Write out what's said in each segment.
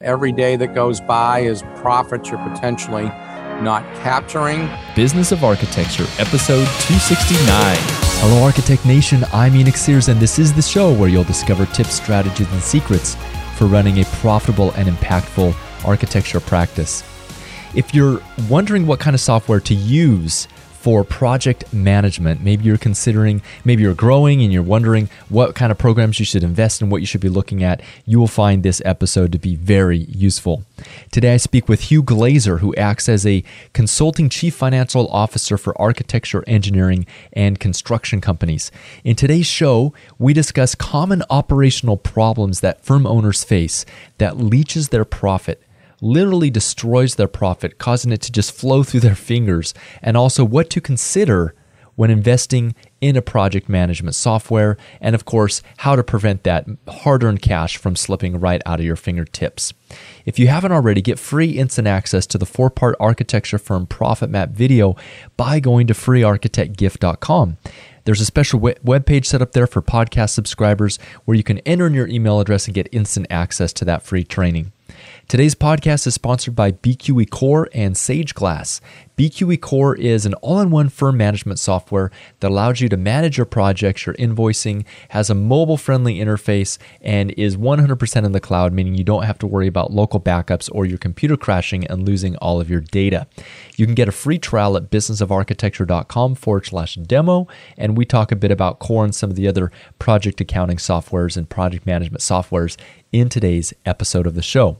Every day that goes by is profits you're potentially not capturing. Business of Architecture, episode 269. Hello, Architect Nation. I'm Enoch Sears, and this is the show where you'll discover tips, strategies, and secrets for running a profitable and impactful architecture practice. If you're wondering what kind of software to use for project management. Maybe you're considering, maybe you're growing and you're wondering what kind of programs you should invest in, what you should be looking at. You will find this episode to be very useful. Today, I speak with Hugh Glazer, who acts as a consulting chief financial officer for architecture, engineering, and construction companies. In today's show, we discuss common operational problems that firm owners face that leeches their profit literally destroys their profit, causing it to just flow through their fingers, and also what to consider when investing in a project management software, and of course, how to prevent that hard earned cash from slipping right out of your fingertips. If you haven't already, get free instant access to the four part architecture firm Profit Map video by going to freearchitectgift.com. There's a special web page set up there for podcast subscribers where you can enter in your email address and get instant access to that free training. Today's podcast is sponsored by BQE Core and Sage Glass. BQE Core is an all in one firm management software that allows you to manage your projects, your invoicing, has a mobile friendly interface, and is 100% in the cloud, meaning you don't have to worry about local backups or your computer crashing and losing all of your data. You can get a free trial at businessofarchitecture.com forward slash demo, and we talk a bit about Core and some of the other project accounting softwares and project management softwares in today's episode of the show.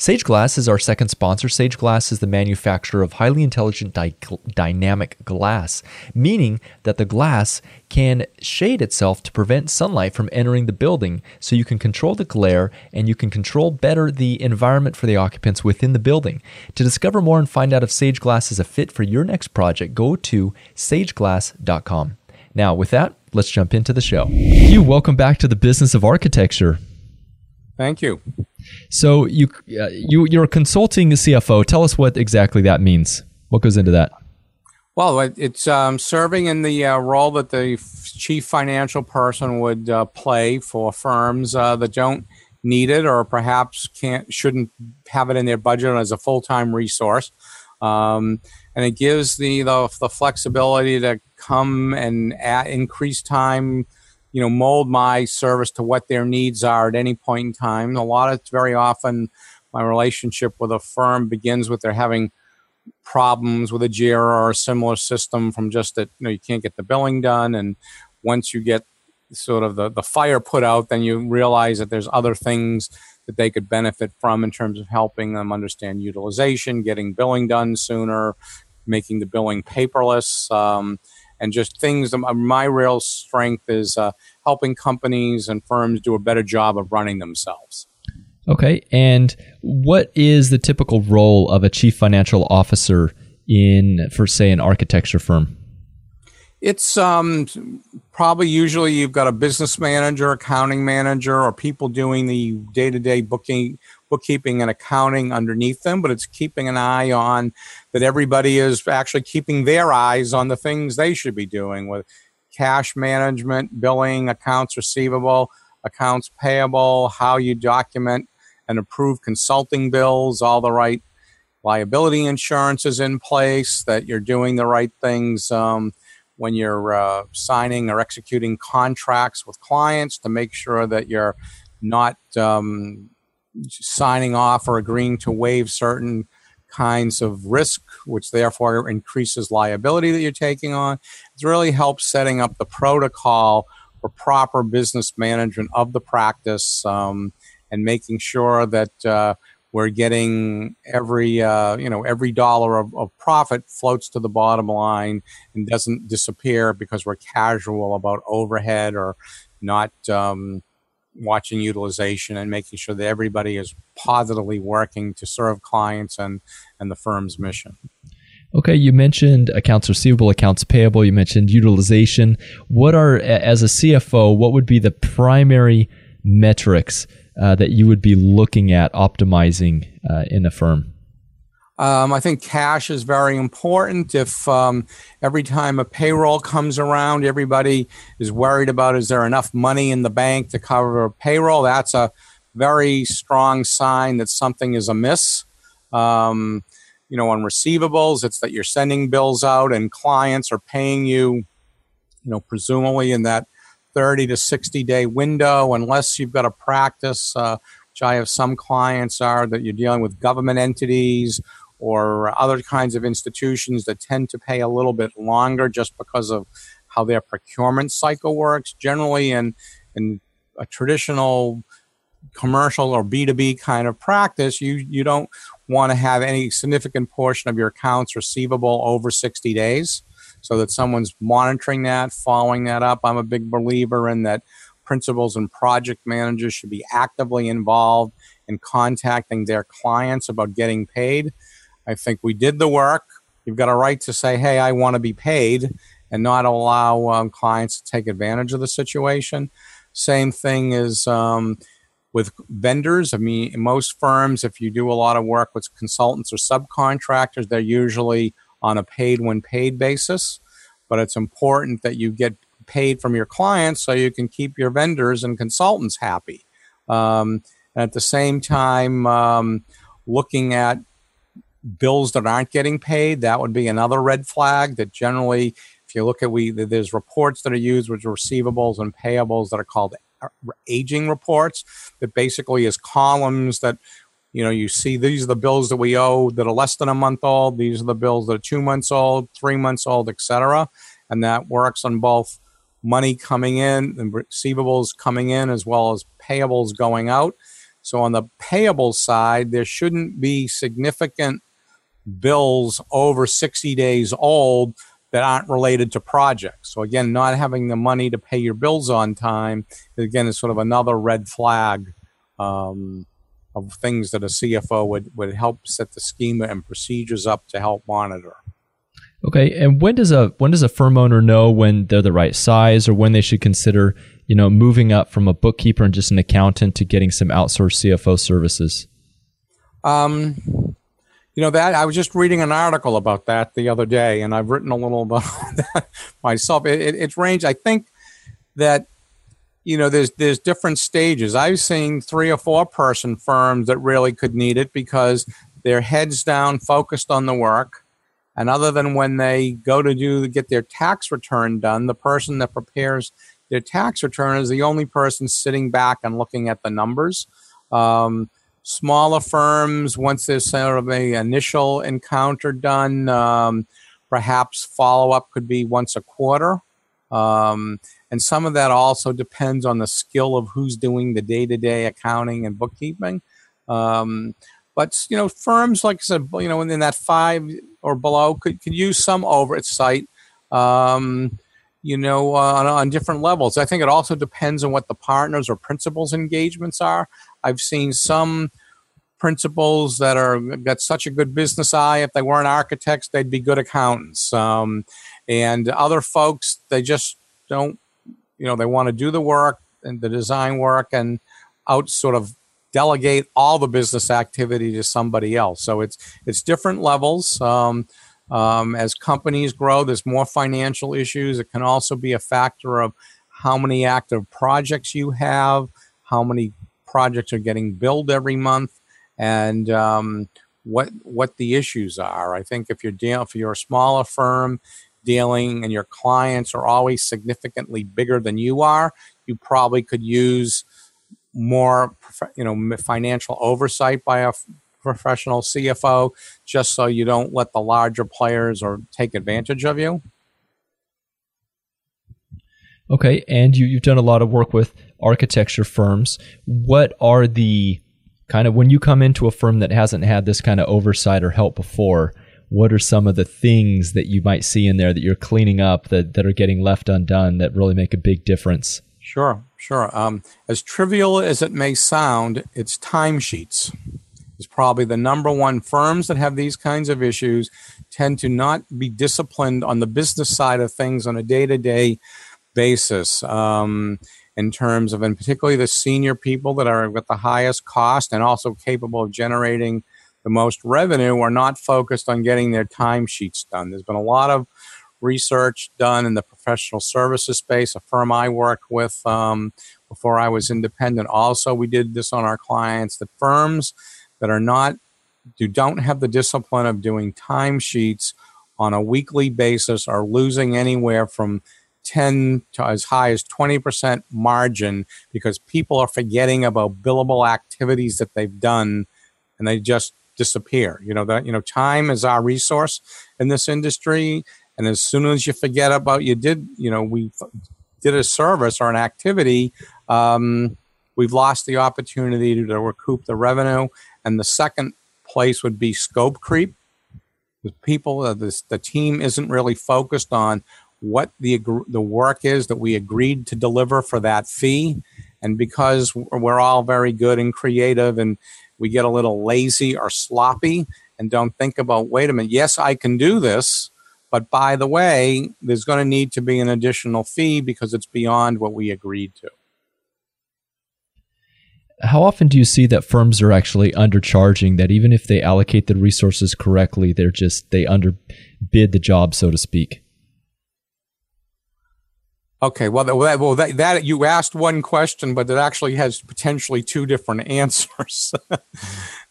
Sage Glass is our second sponsor. Sage Glass is the manufacturer of highly intelligent dy- dynamic glass, meaning that the glass can shade itself to prevent sunlight from entering the building so you can control the glare and you can control better the environment for the occupants within the building. To discover more and find out if Sage Glass is a fit for your next project, go to sageglass.com. Now, with that, let's jump into the show. You welcome back to the business of architecture. Thank you. So you uh, you you're consulting the CFO. Tell us what exactly that means. What goes into that? Well, it's um, serving in the uh, role that the chief financial person would uh, play for firms uh, that don't need it or perhaps can't shouldn't have it in their budget as a full time resource. Um, and it gives the, the, the flexibility to come and add, increase time you know mold my service to what their needs are at any point in time. A lot of very often my relationship with a firm begins with their having problems with Ajera or a similar system from just that you know you can't get the billing done. And once you get sort of the, the fire put out then you realize that there's other things that they could benefit from in terms of helping them understand utilization getting billing done sooner making the billing paperless. Um, and just things. My real strength is uh, helping companies and firms do a better job of running themselves. Okay. And what is the typical role of a chief financial officer in, for say, an architecture firm? It's um, probably usually you've got a business manager, accounting manager, or people doing the day to day booking bookkeeping and accounting underneath them, but it's keeping an eye on that everybody is actually keeping their eyes on the things they should be doing with cash management, billing, accounts receivable, accounts payable, how you document and approve consulting bills, all the right liability insurance is in place, that you're doing the right things um, when you're uh, signing or executing contracts with clients to make sure that you're not um, signing off or agreeing to waive certain kinds of risk, which therefore increases liability that you're taking on. It really helps setting up the protocol for proper business management of the practice um, and making sure that uh, we're getting every uh, you know every dollar of, of, profit floats to the bottom line and doesn't disappear because we're casual about overhead or not um, watching utilization and making sure that everybody is positively working to serve clients and, and the firm's mission. Okay, you mentioned accounts receivable, accounts payable, you mentioned utilization. What are, as a CFO, what would be the primary metrics uh, that you would be looking at optimizing uh, in a firm? Um, I think cash is very important. If um, every time a payroll comes around, everybody is worried about is there enough money in the bank to cover a payroll, that's a very strong sign that something is amiss. Um, you know, on receivables, it's that you're sending bills out and clients are paying you, you know, presumably in that 30 to 60 day window, unless you've got a practice, uh, which I have some clients are that you're dealing with government entities or other kinds of institutions that tend to pay a little bit longer just because of how their procurement cycle works. Generally, in in a traditional commercial or B2B kind of practice, you you don't want to have any significant portion of your accounts receivable over 60 days so that someone's monitoring that, following that up. I'm a big believer in that principals and project managers should be actively involved in contacting their clients about getting paid. I think we did the work. You've got a right to say, hey, I want to be paid and not allow um, clients to take advantage of the situation. Same thing is um, with vendors. I mean, most firms, if you do a lot of work with consultants or subcontractors, they're usually on a paid when paid basis. But it's important that you get paid from your clients so you can keep your vendors and consultants happy. Um, and at the same time, um, looking at bills that aren't getting paid, that would be another red flag that generally, if you look at we, there's reports that are used with receivables and payables that are called uh, aging reports that basically is columns that you know you see these are the bills that we owe that are less than a month old these are the bills that are two months old three months old etc and that works on both money coming in and receivables coming in as well as payables going out. So on the payable side there shouldn't be significant bills over 60 days old that aren't related to projects. So again, not having the money to pay your bills on time, again, is sort of another red flag um, of things that a CFO would, would help set the schema and procedures up to help monitor. Okay, and when does a when does a firm owner know when they're the right size, or when they should consider, you know, moving up from a bookkeeper and just an accountant to getting some outsourced CFO services? Um, you know that I was just reading an article about that the other day, and I've written a little about that myself. It, it, it's range. I think that you know there's there's different stages. I've seen three or four person firms that really could need it because they're heads down, focused on the work. And other than when they go to do get their tax return done, the person that prepares their tax return is the only person sitting back and looking at the numbers. Um, smaller firms, once there's sort of a initial encounter done, um, perhaps follow up could be once a quarter. Um, and some of that also depends on the skill of who's doing the day to day accounting and bookkeeping. Um, but you know, firms like I said, you know, in that five or below could, could use some oversight. Um, you know, uh, on, on, different levels. I think it also depends on what the partners or principals engagements are. I've seen some principals that are got such a good business eye. If they weren't architects, they'd be good accountants. Um, and other folks, they just don't, you know, they want to do the work and the design work and out sort of delegate all the business activity to somebody else. So it's it's different levels. Um, um, as companies grow, there's more financial issues. It can also be a factor of how many active projects you have, how many projects are getting billed every month, and um, what what the issues are. I think if you're dealing if you're a smaller firm dealing and your clients are always significantly bigger than you are, you probably could use more you know financial oversight by a professional CFO just so you don't let the larger players or take advantage of you. Okay, and you, you've done a lot of work with architecture firms. What are the kind of when you come into a firm that hasn't had this kind of oversight or help before? What are some of the things that you might see in there that you're cleaning up that, that are getting left undone that really make a big difference? Sure, sure. Um, as trivial as it may sound, it's timesheets is probably the number one. Firms that have these kinds of issues tend to not be disciplined on the business side of things on a day to day basis. Um, in terms of, and particularly the senior people that are at the highest cost and also capable of generating the most revenue, are not focused on getting their timesheets done. There's been a lot of research done in the professional services space. A firm I worked with um, before I was independent. Also, we did this on our clients. The firms that are not, who don't have the discipline of doing timesheets on a weekly basis are losing anywhere from 10 to as high as 20% margin because people are forgetting about billable activities that they've done and they just disappear. You know that you know time is our resource in this industry and as soon as you forget about you did, you know, we did a service or an activity, um, we've lost the opportunity to, recoup the revenue. And the second place would be scope creep. The people, uh, this, the team isn't really focused on what the the work is that we agreed to deliver for that fee, and because we're all very good and creative, and we get a little lazy or sloppy, and don't think about, wait a minute, yes, I can do this, but by the way, there's going to need to be an additional fee because it's beyond what we agreed to. How often do you see that firms are actually undercharging that even if they allocate the resources correctly, they're just they underbid the job, so to speak? Okay, well, that, well, that, that, you asked one question, but it actually has potentially two different answers.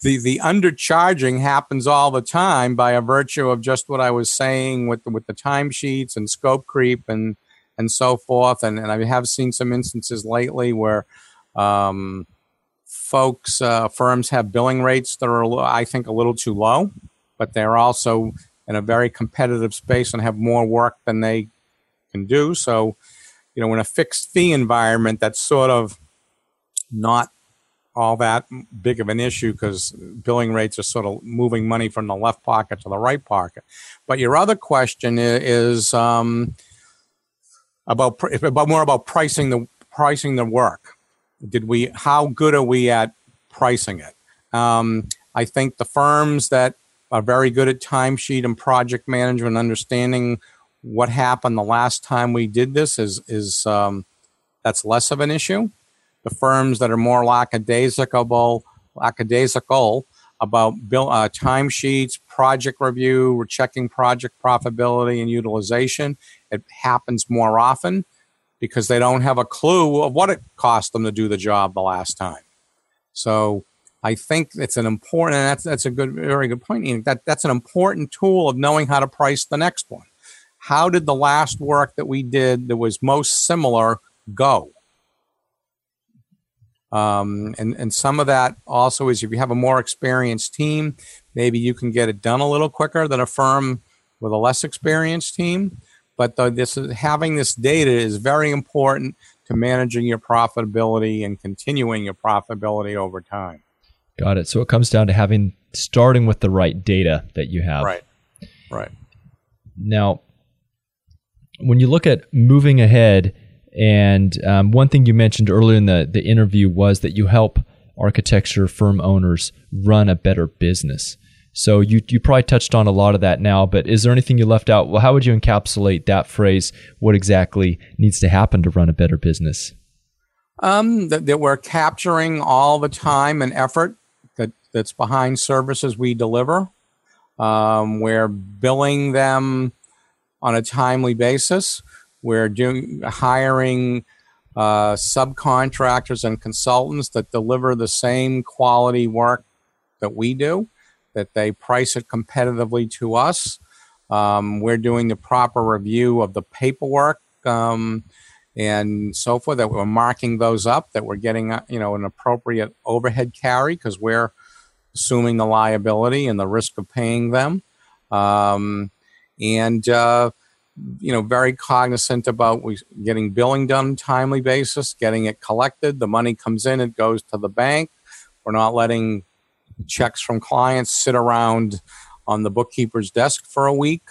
the the undercharging happens all the time by a virtue of just what I was saying with the, with the timesheets and scope creep and and so forth. And, and I have seen some instances lately where um, folks uh, firms have billing rates that are I think a little too low, but they're also in a very competitive space and have more work than they can do. So you know, in a fixed fee environment, that's sort of not all that big of an issue because billing rates are sort of moving money from the left pocket to the right pocket. But your other question is um, about about more about pricing the pricing the work. Did we? How good are we at pricing it? Um, I think the firms that are very good at timesheet and project management, understanding what happened the last time we did this is is um, that's less of an issue. The firms that are more lackadaisical, lackadaisical about bill uh, timesheets, project review, we're checking project profitability and utilization. It happens more often because they don't have a clue of what it cost them to do the job the last time. So I think it's an important, and that's that's a good, very good point. That that's an important tool of knowing how to price the next one how did the last work that we did that was most similar go? Um, and, and some of that also is if you have a more experienced team, maybe you can get it done a little quicker than a firm with a less experienced team. But the, this is, having this data is very important to managing your profitability and continuing your profitability over time. Got it. So it comes down to having starting with the right data that you have. Right. Right. Now, when you look at moving ahead, and um, one thing you mentioned earlier in the, the interview was that you help architecture firm owners run a better business. So you you probably touched on a lot of that now, but is there anything you left out? Well, how would you encapsulate that phrase? What exactly needs to happen to run a better business? Um, that, that we're capturing all the time and effort that that's behind services we deliver. Um, we're billing them on a timely basis. We're doing hiring uh, subcontractors and consultants that deliver the same quality work that we do, that they price it competitively to us. Um, we're doing the proper review of the paperwork um, and so forth. That we're marking those up. That we're getting uh, you know an appropriate overhead carry because we're assuming the liability and the risk of paying them. Um, and uh, you know very cognizant about getting billing done timely basis getting it collected. The money comes in it goes to the bank. We're not letting checks from clients sit around on the bookkeeper's desk for a week.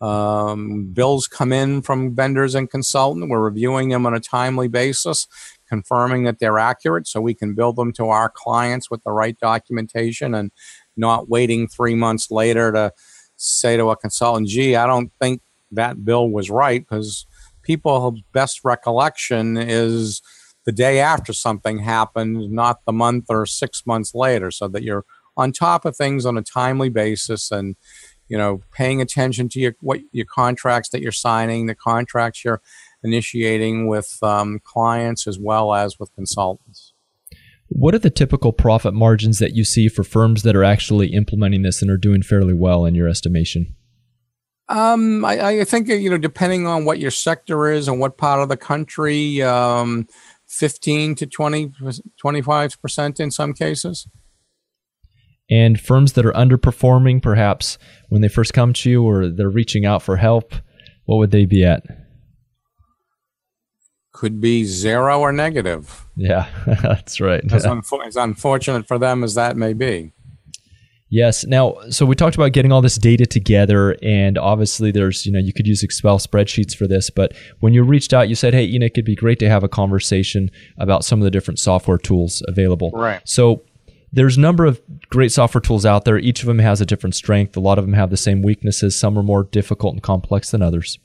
Um, bills come in from vendors and consultants we're reviewing them on a timely basis confirming that they're accurate so we can bill them to our clients with the right documentation and not waiting three months later to say to a consultant, gee, I don't think that bill was right because people's best recollection is the day after something happened, not the month or six months later, so that you're on top of things on a timely basis and you know paying attention to your what your contracts that you're signing, the contracts you're initiating with um, clients as well as with consultants. What are the typical profit margins that you see for firms that are actually implementing this and are doing fairly well in your estimation? Um, I, I, think you know, depending on what your sector is and what part of the country, um, fifteen to 20, 25 percent in some cases. And firms that are underperforming, perhaps when they first come to you or they're reaching out for help, what would they be at? Could be zero or negative. Yeah, that's right. as, as unfortunate for them as that may be. Yes. Now, so we talked about getting all this data together, and obviously, there's you know you could use Excel spreadsheets for this. But when you reached out, you said, "Hey, you know, it'd be great to have a conversation about some of the different software tools available." Right. So there's a number of great software tools out there. Each of them has a different strength. A lot of them have the same weaknesses. Some are more difficult and complex than others.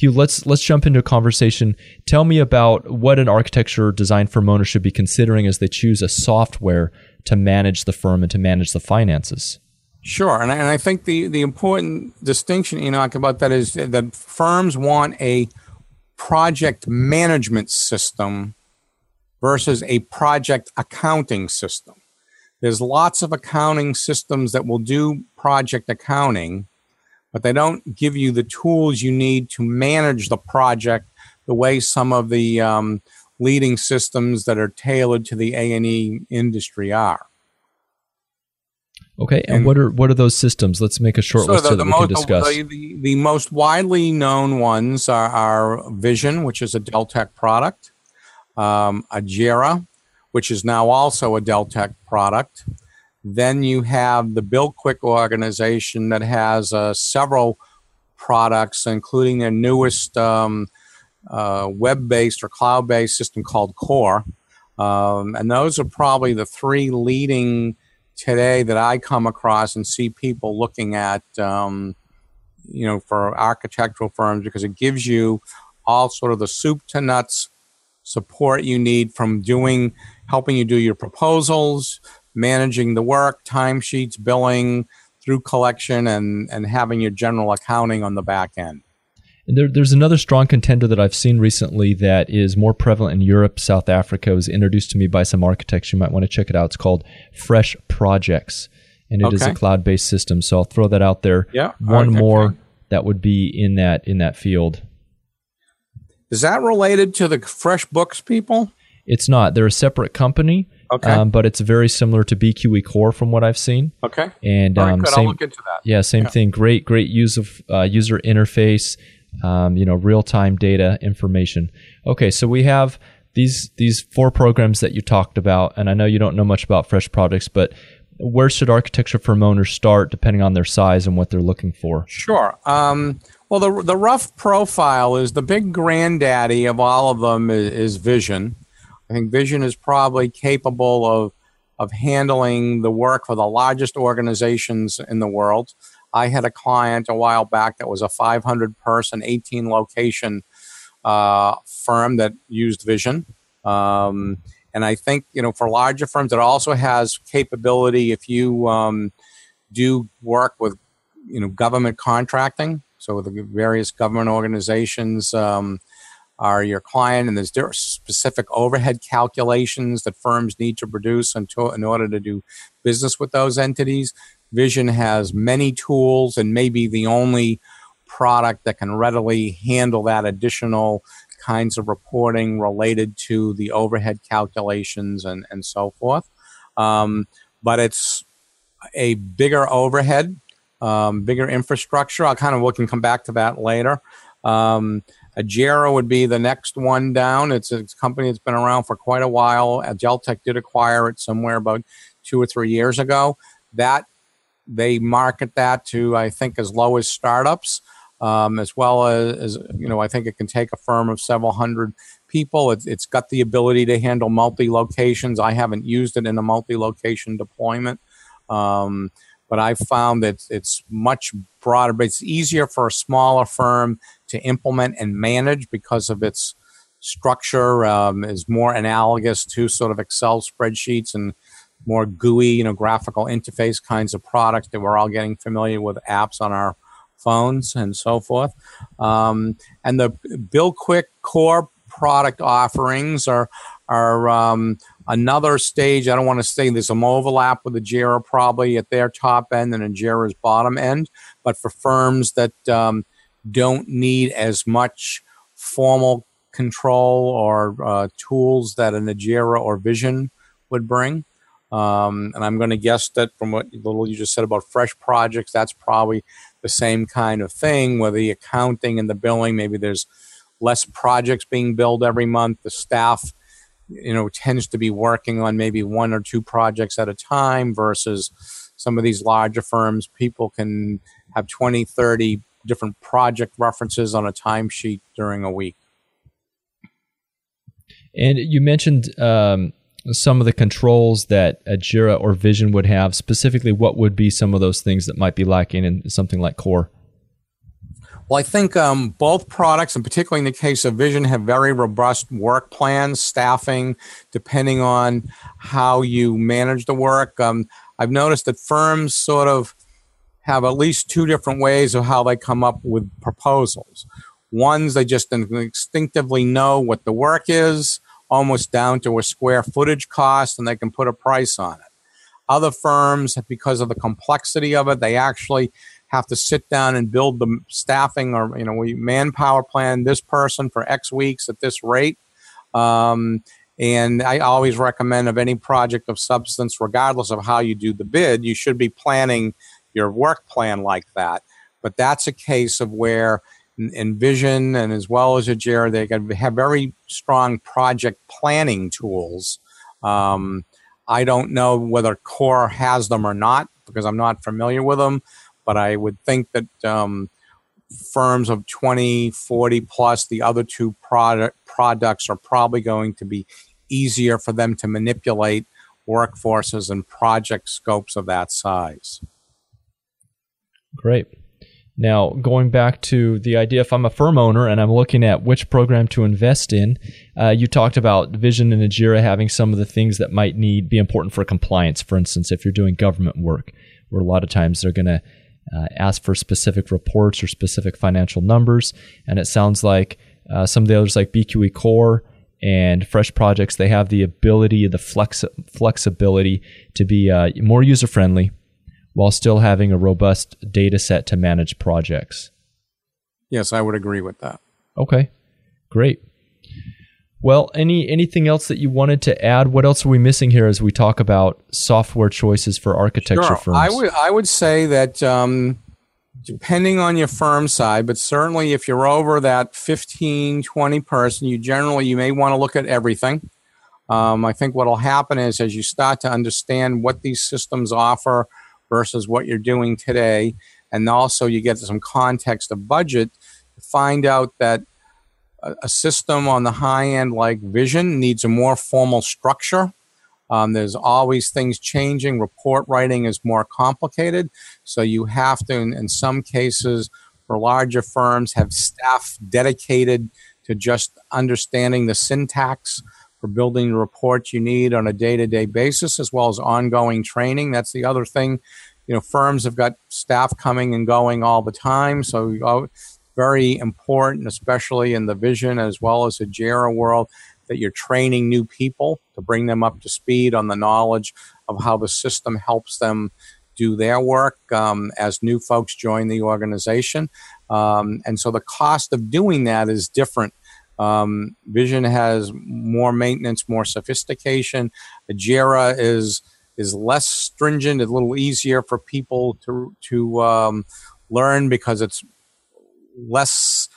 Hugh, let's let's jump into a conversation. Tell me about what an architecture design firm owner should be considering as they choose a software to manage the firm and to manage the finances. Sure, and I, and I think the the important distinction, Enoch, about that is that firms want a project management system versus a project accounting system. There's lots of accounting systems that will do project accounting, but they don't give you the tools you need to manage the project the way some of the um, leading systems that are tailored to the A&E industry are. Okay, and, and, what are what are those systems? Let's make a short so list the, so that we most, can discuss. The, the, the, most widely known ones are, are Vision, which is a Deltek product, um, Ajera, which is now also a Deltek product. Then you have the BillQuick organization that has uh, several products, including their newest um, uh, web based or cloud based system called Core. Um, and those are probably the three leading today that I come across and see people looking at, um, you know, for architectural firms because it gives you all sort of the soup to nuts support you need from doing, helping you do your proposals, managing the work, timesheets, billing through collection, and, and having your general accounting on the back end. There, there's another strong contender that I've seen recently that is more prevalent in Europe, South Africa. It was introduced to me by some architects. You might want to check it out. It's called Fresh Projects, and it okay. is a cloud-based system. So I'll throw that out there. Yeah. One more that would be in that in that field. Is that related to the FreshBooks people? It's not. They're a separate company. Okay. Um, but it's very similar to BQE Core from what I've seen. Okay. And um, right, same, I'll look into that. Yeah, same yeah. thing. Great, great use of uh, user interface. Um, you know, real time data information. Okay, so we have these these four programs that you talked about, and I know you don't know much about Fresh Projects, but where should architecture firm owners start, depending on their size and what they're looking for? Sure. Um, well, the the rough profile is the big granddaddy of all of them is, is Vision. I think Vision is probably capable of of handling the work for the largest organizations in the world. I had a client a while back that was a 500 person, 18 location uh, firm that used Vision. Um, and I think, you know, for larger firms, it also has capability if you um, do work with, you know, government contracting. So with the various government organizations um, are your client, and there's specific overhead calculations that firms need to produce to, in order to do business with those entities. Vision has many tools and maybe the only product that can readily handle that additional kinds of reporting related to the overhead calculations and, and so forth. Um, but it's a bigger overhead, um, bigger infrastructure. I'll kind of we can come back to that later. Um, Ajera would be the next one down. It's a, company that's been around for quite a while. Deltek did acquire it somewhere about two or three years ago. That they market that to I think as low as startups, um, as well as, as, you know I think it can take a firm of several hundred people. It, it's got the ability to handle multi locations. I haven't used it in a multi location deployment. Um, but I've found that it's much broader, but it's easier for a smaller firm to implement and manage because of its structure um, is more analogous to sort of Excel spreadsheets and more GUI, you know, graphical interface kinds of products that we're all getting familiar with apps on our phones and so forth. Um, and the BillQuick core product offerings are are um, another stage. I don't want to say there's some overlap with the Ajera probably at their top end and in Ajera's bottom end, but for firms that um, don't need as much formal control or uh, tools that Ajera or Vision would bring. Um, and I'm going to guess that from what little you just said about fresh projects, that's probably the same kind of thing. Where the accounting and the billing, maybe there's less projects being billed every month. The staff, you know, tends to be working on maybe one or two projects at a time versus some of these larger firms. People can have 20, 30 different project references on a timesheet during a week. And you mentioned um, some of the controls that Ajera or Vision would have. Specifically, what would be some of those things that might be lacking in something like Core? Well, I think um, both products, and particularly in the case of Vision, have very robust work plans, staffing, depending on how you manage the work. Um, I've noticed that firms sort of have at least two different ways of how they come up with proposals. Ones they just instinctively know what the work is, almost down to a square footage cost, and they can put a price on it. Other firms, because of the complexity of it, they actually have to sit down and build the staffing or you know we manpower plan this person for X weeks at this rate. Um, and I always recommend of any project of substance, regardless of how you do the bid, you should be planning your work plan like that. But that's a case of where in Vision and as well as Ajera, they have very strong project planning tools. Um, I don't know whether Core has them or not because I'm not familiar with them, but I would think that um, firms of 20, 40 plus, the other two product, products are probably going to be easier for them to manipulate workforces and project scopes of that size. Great. Now, going back to the idea, if I'm a firm owner and I'm looking at which program to invest in, uh, you talked about Vision and Ajera having some of the things that might need be important for compliance. For instance, if you're doing government work, where a lot of times they're going to uh, ask for specific reports or specific financial numbers, and it sounds like uh, some of the others, like BQE Core and Fresh Projects, they have the ability, the flex- flexibility to be uh, more user friendly while still having a robust data set to manage projects. Yes, I would agree with that. Okay, great. Well, any anything else that you wanted to add? What else are we missing here as we talk about software choices for architecture sure. firms? I would I would say that um, depending on your firm side, but certainly if you're over that 15, 20 person, you generally you may want to look at everything. Um, I think what will happen is as you start to understand what these systems offer, versus what you're doing today. And also, you get some context of budget to find out that a, system on the high end like Vision needs a more formal structure. Um, there's always things changing. Report writing is more complicated. So you have to, in, in some cases, for larger firms, have staff dedicated to just understanding the syntax for building the reports you need on a day-to-day basis as well as ongoing training. That's the other thing. You know firms have got staff coming and going all the time so very important especially in the vision as well as the Ajera world that you're training new people to bring them up to speed on the knowledge of how the system helps them do their work um, as new folks join the organization. Um, and so the cost of doing that is different um, Vision has more maintenance, more sophistication. Ajera is is less stringent, a little easier for people to to um, learn because it's less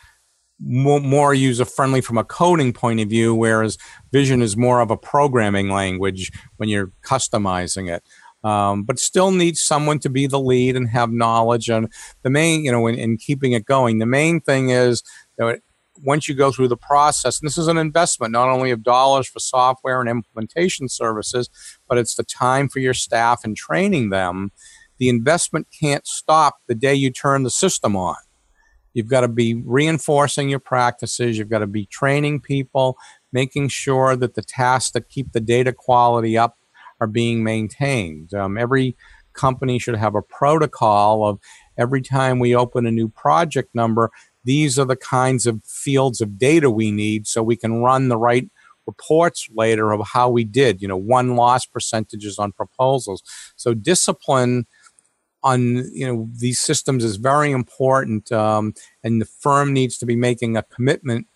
more, more user friendly from a coding point of view, whereas Vision is more of a programming language when you're customizing it. Um, but still needs someone to be the lead and have knowledge. And the main, you know, in, in keeping it going, the main thing is know, once you go through the process, and this is an investment not only of dollars for software and implementation services, but it's the time for your staff and training them. The investment can't stop the day you turn the system on. You've got to be reinforcing your practices. You've got to be training people, making sure that the tasks that keep the data quality up are being maintained. Um, every company should have a protocol of every time we open a new project number, these are the kinds of fields of data we need so we can run the right reports later of how we did, you know, one loss percentages on proposals. So discipline on you know these systems is very important, um, and the firm needs to be making a commitment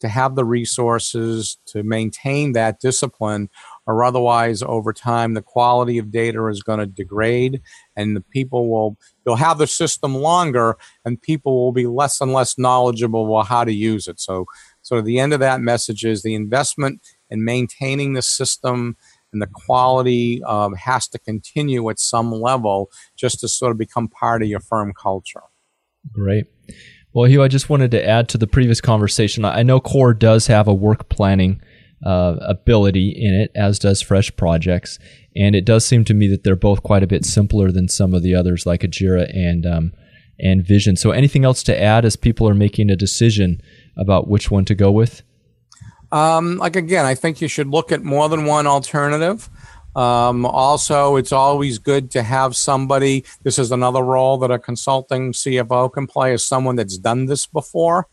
to have the resources to maintain that discipline, or otherwise, over time, the quality of data is going to degrade, and the people will you'll have the system longer, and people will be less and less knowledgeable about how to use it. So so the end of that message is the investment in maintaining the system and the quality um, has to continue at some level just to sort of become part of your firm culture. Great. Well, Hugh, I just wanted to add to the previous conversation. I know Core does have a work planning uh, ability in it, as does Fresh Projects, and it does seem to me that they're both quite a bit simpler than some of the others, like Ajera and um, and Vision. So, anything else to add as people are making a decision about which one to go with? Um, like again, I think you should look at more than one alternative. Um, also, it's always good to have somebody. This is another role that a consulting CFO can play, is someone that's done this before.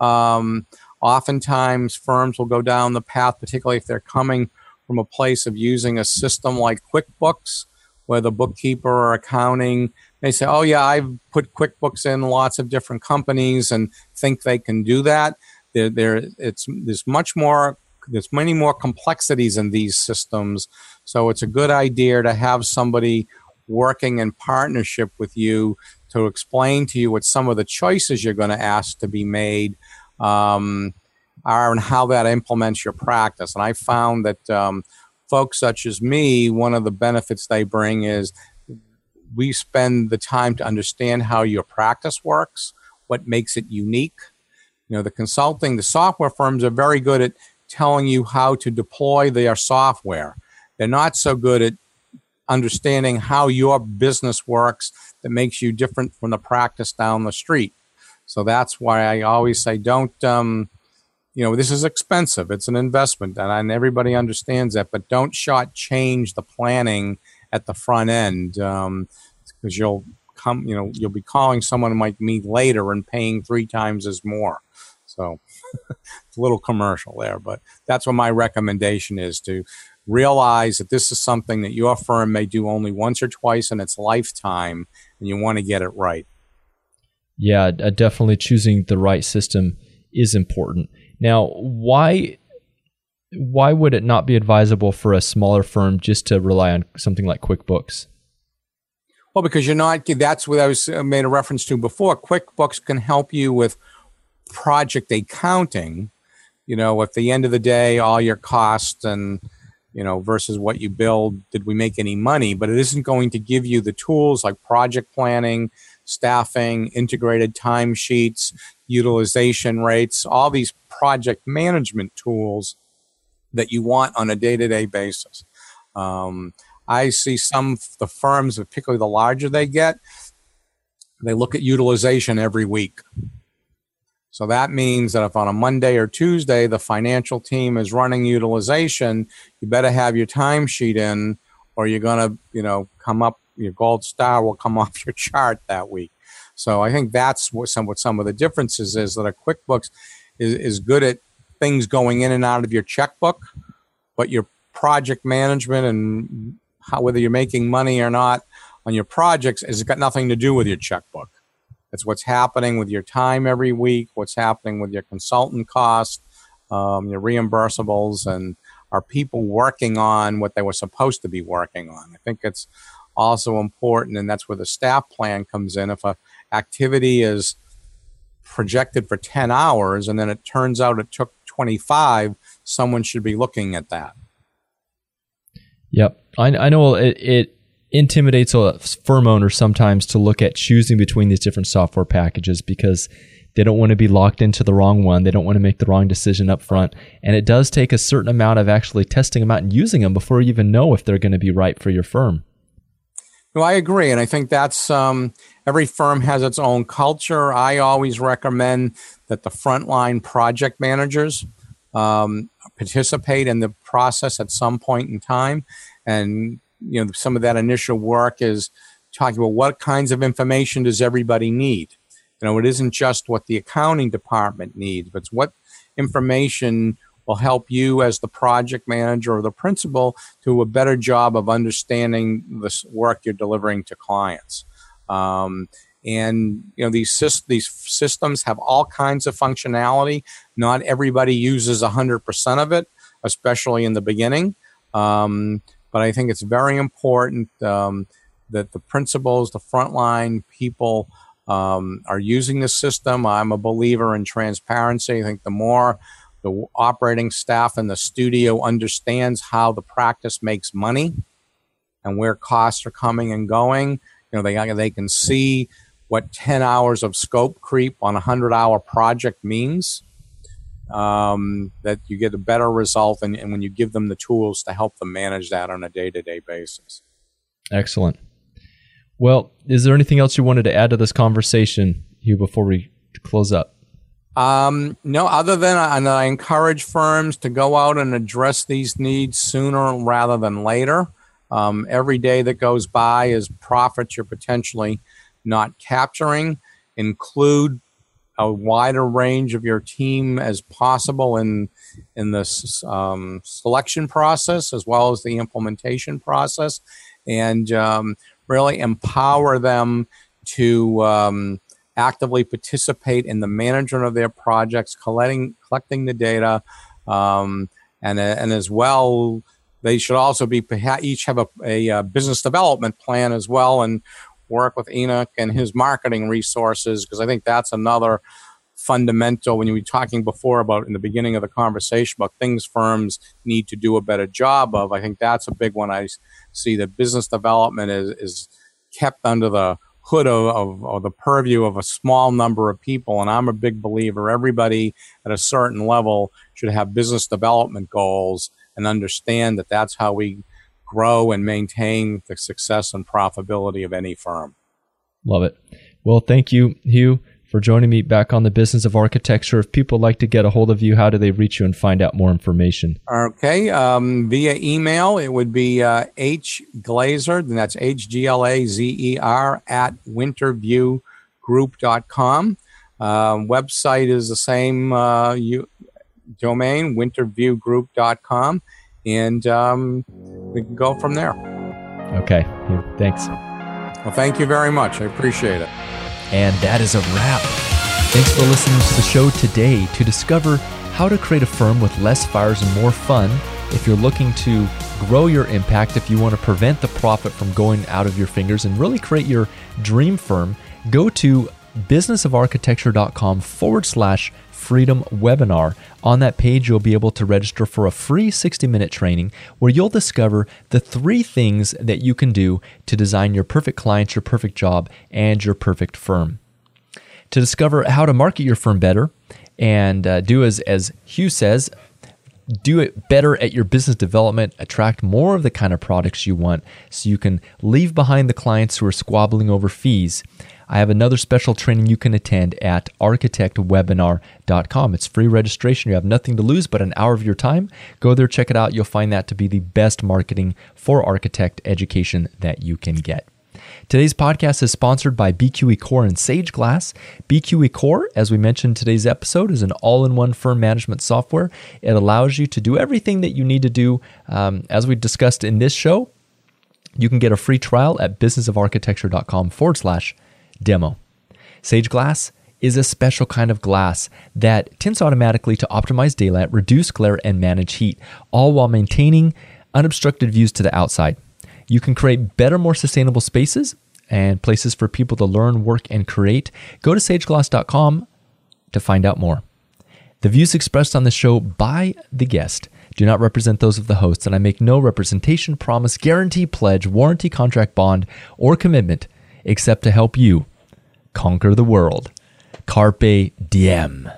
Um, oftentimes, firms will go down the path, particularly if they're coming from a place of using a system like QuickBooks, where the bookkeeper or accounting they say, "Oh yeah, I've put QuickBooks in lots of different companies and think they can do that." There, there, it's there's much more. There's many more complexities in these systems, so it's a good idea to have somebody working in partnership with you to explain to you what some of the choices you're going to ask to be made um, are and how that implements your practice. And I found that um, folks such as me, one of the benefits they bring is we spend the time to understand how your practice works, what makes it unique. You know, the consulting, the software firms are very good at telling you how to deploy their software. They're not so good at understanding how your business works that makes you different from the practice down the street. So that's why I always say, don't, um, you know, this is expensive. It's an investment, and, everybody understands that. But don't shortchange the planning at the front end because um, you'll come, you know, you'll be calling someone like me later and paying three times as more. So it's a little commercial there, but that's what my recommendation is to realize that this is something that your firm may do only once or twice in its lifetime, and you want to get it right. Yeah, uh, definitely choosing the right system is important. Now, why why would it not be advisable for a smaller firm just to rely on something like QuickBooks? Well, because you're not, that's what I was uh, made a reference to before. QuickBooks can help you with project accounting. You know, at the end of the day, all your costs and, you know, versus what you build, did we make any money? But it isn't going to give you the tools like project planning, staffing, integrated timesheets, utilization rates, all these project management tools that you want on a day to day basis. Um, I see some the firms, particularly the larger they get, they look at utilization every week. So that means that if on a Monday or Tuesday the financial team is running utilization, you better have your timesheet in, or you're going to, you know, come up. Your gold star will come off your chart that week. So I think that's what some what some of the differences is that a QuickBooks is, is good at things going in and out of your checkbook, but your project management and how, whether you're making money or not on your projects has got nothing to do with your checkbook. It's what's happening with your time every week, what's happening with your consultant costs, um, your reimbursables, and are people working on what they were supposed to be working on? I think it's also important, and that's where the staff plan comes in. If a activity is projected for 10 hours and then it turns out it took 25, someone should be looking at that. Yep. I, I know it, it intimidates a firm owner sometimes to look at choosing between these different software packages because they don't want to be locked into the wrong one. They don't want to make the wrong decision up front. And it does take a certain amount of actually testing them out and using them before you even know if they're going to be right for your firm. No, I agree. And I think that's um, every firm has its own culture. I always recommend that the frontline project managers um, participate in the process at some point in time. And, you know, some of that initial work is talking about what kinds of information does everybody need. You know, it isn't just what the accounting department needs, but it's what information will help you as the project manager or the principal do a better job of understanding the work you're delivering to clients. Um, and you know these these systems have all kinds of functionality. Not everybody uses hundred percent of it, especially in the beginning. Um, but I think it's very important um, that the principals, the frontline people, um, are using the system. I'm a believer in transparency. I think the more the operating staff in the studio understands how the practice makes money and where costs are coming and going, you know, they they can see what 10 hours of scope creep on a 100 hour project means. Um, that you get a better result and, and when you give them the tools to help them manage that on a day to day basis. Excellent. Well, is there anything else you wanted to add to this conversation, Hugh, before we close up? Um, no, other than and I encourage firms to go out and address these needs sooner rather than later. Um, every day that goes by is profits you're potentially not capturing. Include a wider range of your team as possible in in this um, selection process as well as the implementation process, and um, really empower them to um, actively participate in the management of their projects, collecting collecting the data, um, and and as well. They should also be each have a, a, a business development plan as well, and work with Enoch and his marketing resources because I think that's another fundamental when you were talking before about in the beginning of the conversation about things firms need to do a better job of. I think that's a big one. I see that business development is, is kept under the hood of, of, of, the purview of a small number of people. And I'm a big believer everybody at a certain level should have business development goals and understand that that's how we grow and maintain the success and profitability of any firm. Love it. Well, thank you, Hugh, for joining me back on the business of architecture. If people like to get a hold of you, how do they reach you and find out more information? Okay, um, via email, it would be uh, H Glazer, and that's H G L A Z E R at winterviewgroup.com. Uh, website is the same uh, you, domain, winterviewgroup.com and um, we can go from there. Okay. Thanks. Well, thank you very much. I appreciate it. And that is a wrap. Thanks for listening to the show today. To discover how to create a firm with less fires and more fun, if you're looking to grow your impact, if you want to prevent the profit from going out of your fingers and really create your dream firm, go to businessofarchitecture.com forward slash Freedom webinar. On that page, you'll be able to register for a free 60 minute training where you'll discover the three things that you can do to design your perfect clients, your perfect job, and your perfect firm. To discover how to market your firm better and uh, do as, as Hugh says, do it better at your business development, attract more of the kind of products you want so you can leave behind the clients who are squabbling over fees I have another special training you can attend at architectwebinar.com. It's free registration. You have nothing to lose but an hour of your time. Go there, check it out. You'll find that to be the best marketing for architect education that you can get. Today's podcast is sponsored by BQE Core and Sage Glass. BQE Core, as we mentioned today's episode, is an all in one firm management software. It allows you to do everything that you need to do, um, as we discussed in this show. You can get a free trial at businessofarchitecture.com forward slash demo. Sage Glass is a special kind of glass that tints automatically to optimize daylight, reduce glare, and manage heat, all while maintaining unobstructed views to the outside. You can create better, more sustainable spaces and places for people to learn, work, and create. Go to sageglass.com to find out more. The views expressed on the show by the guest do not represent those of the host, and I make no representation, promise, guarantee, pledge, warranty, contract, bond, or commitment except to help you conquer the world. Carpe diem.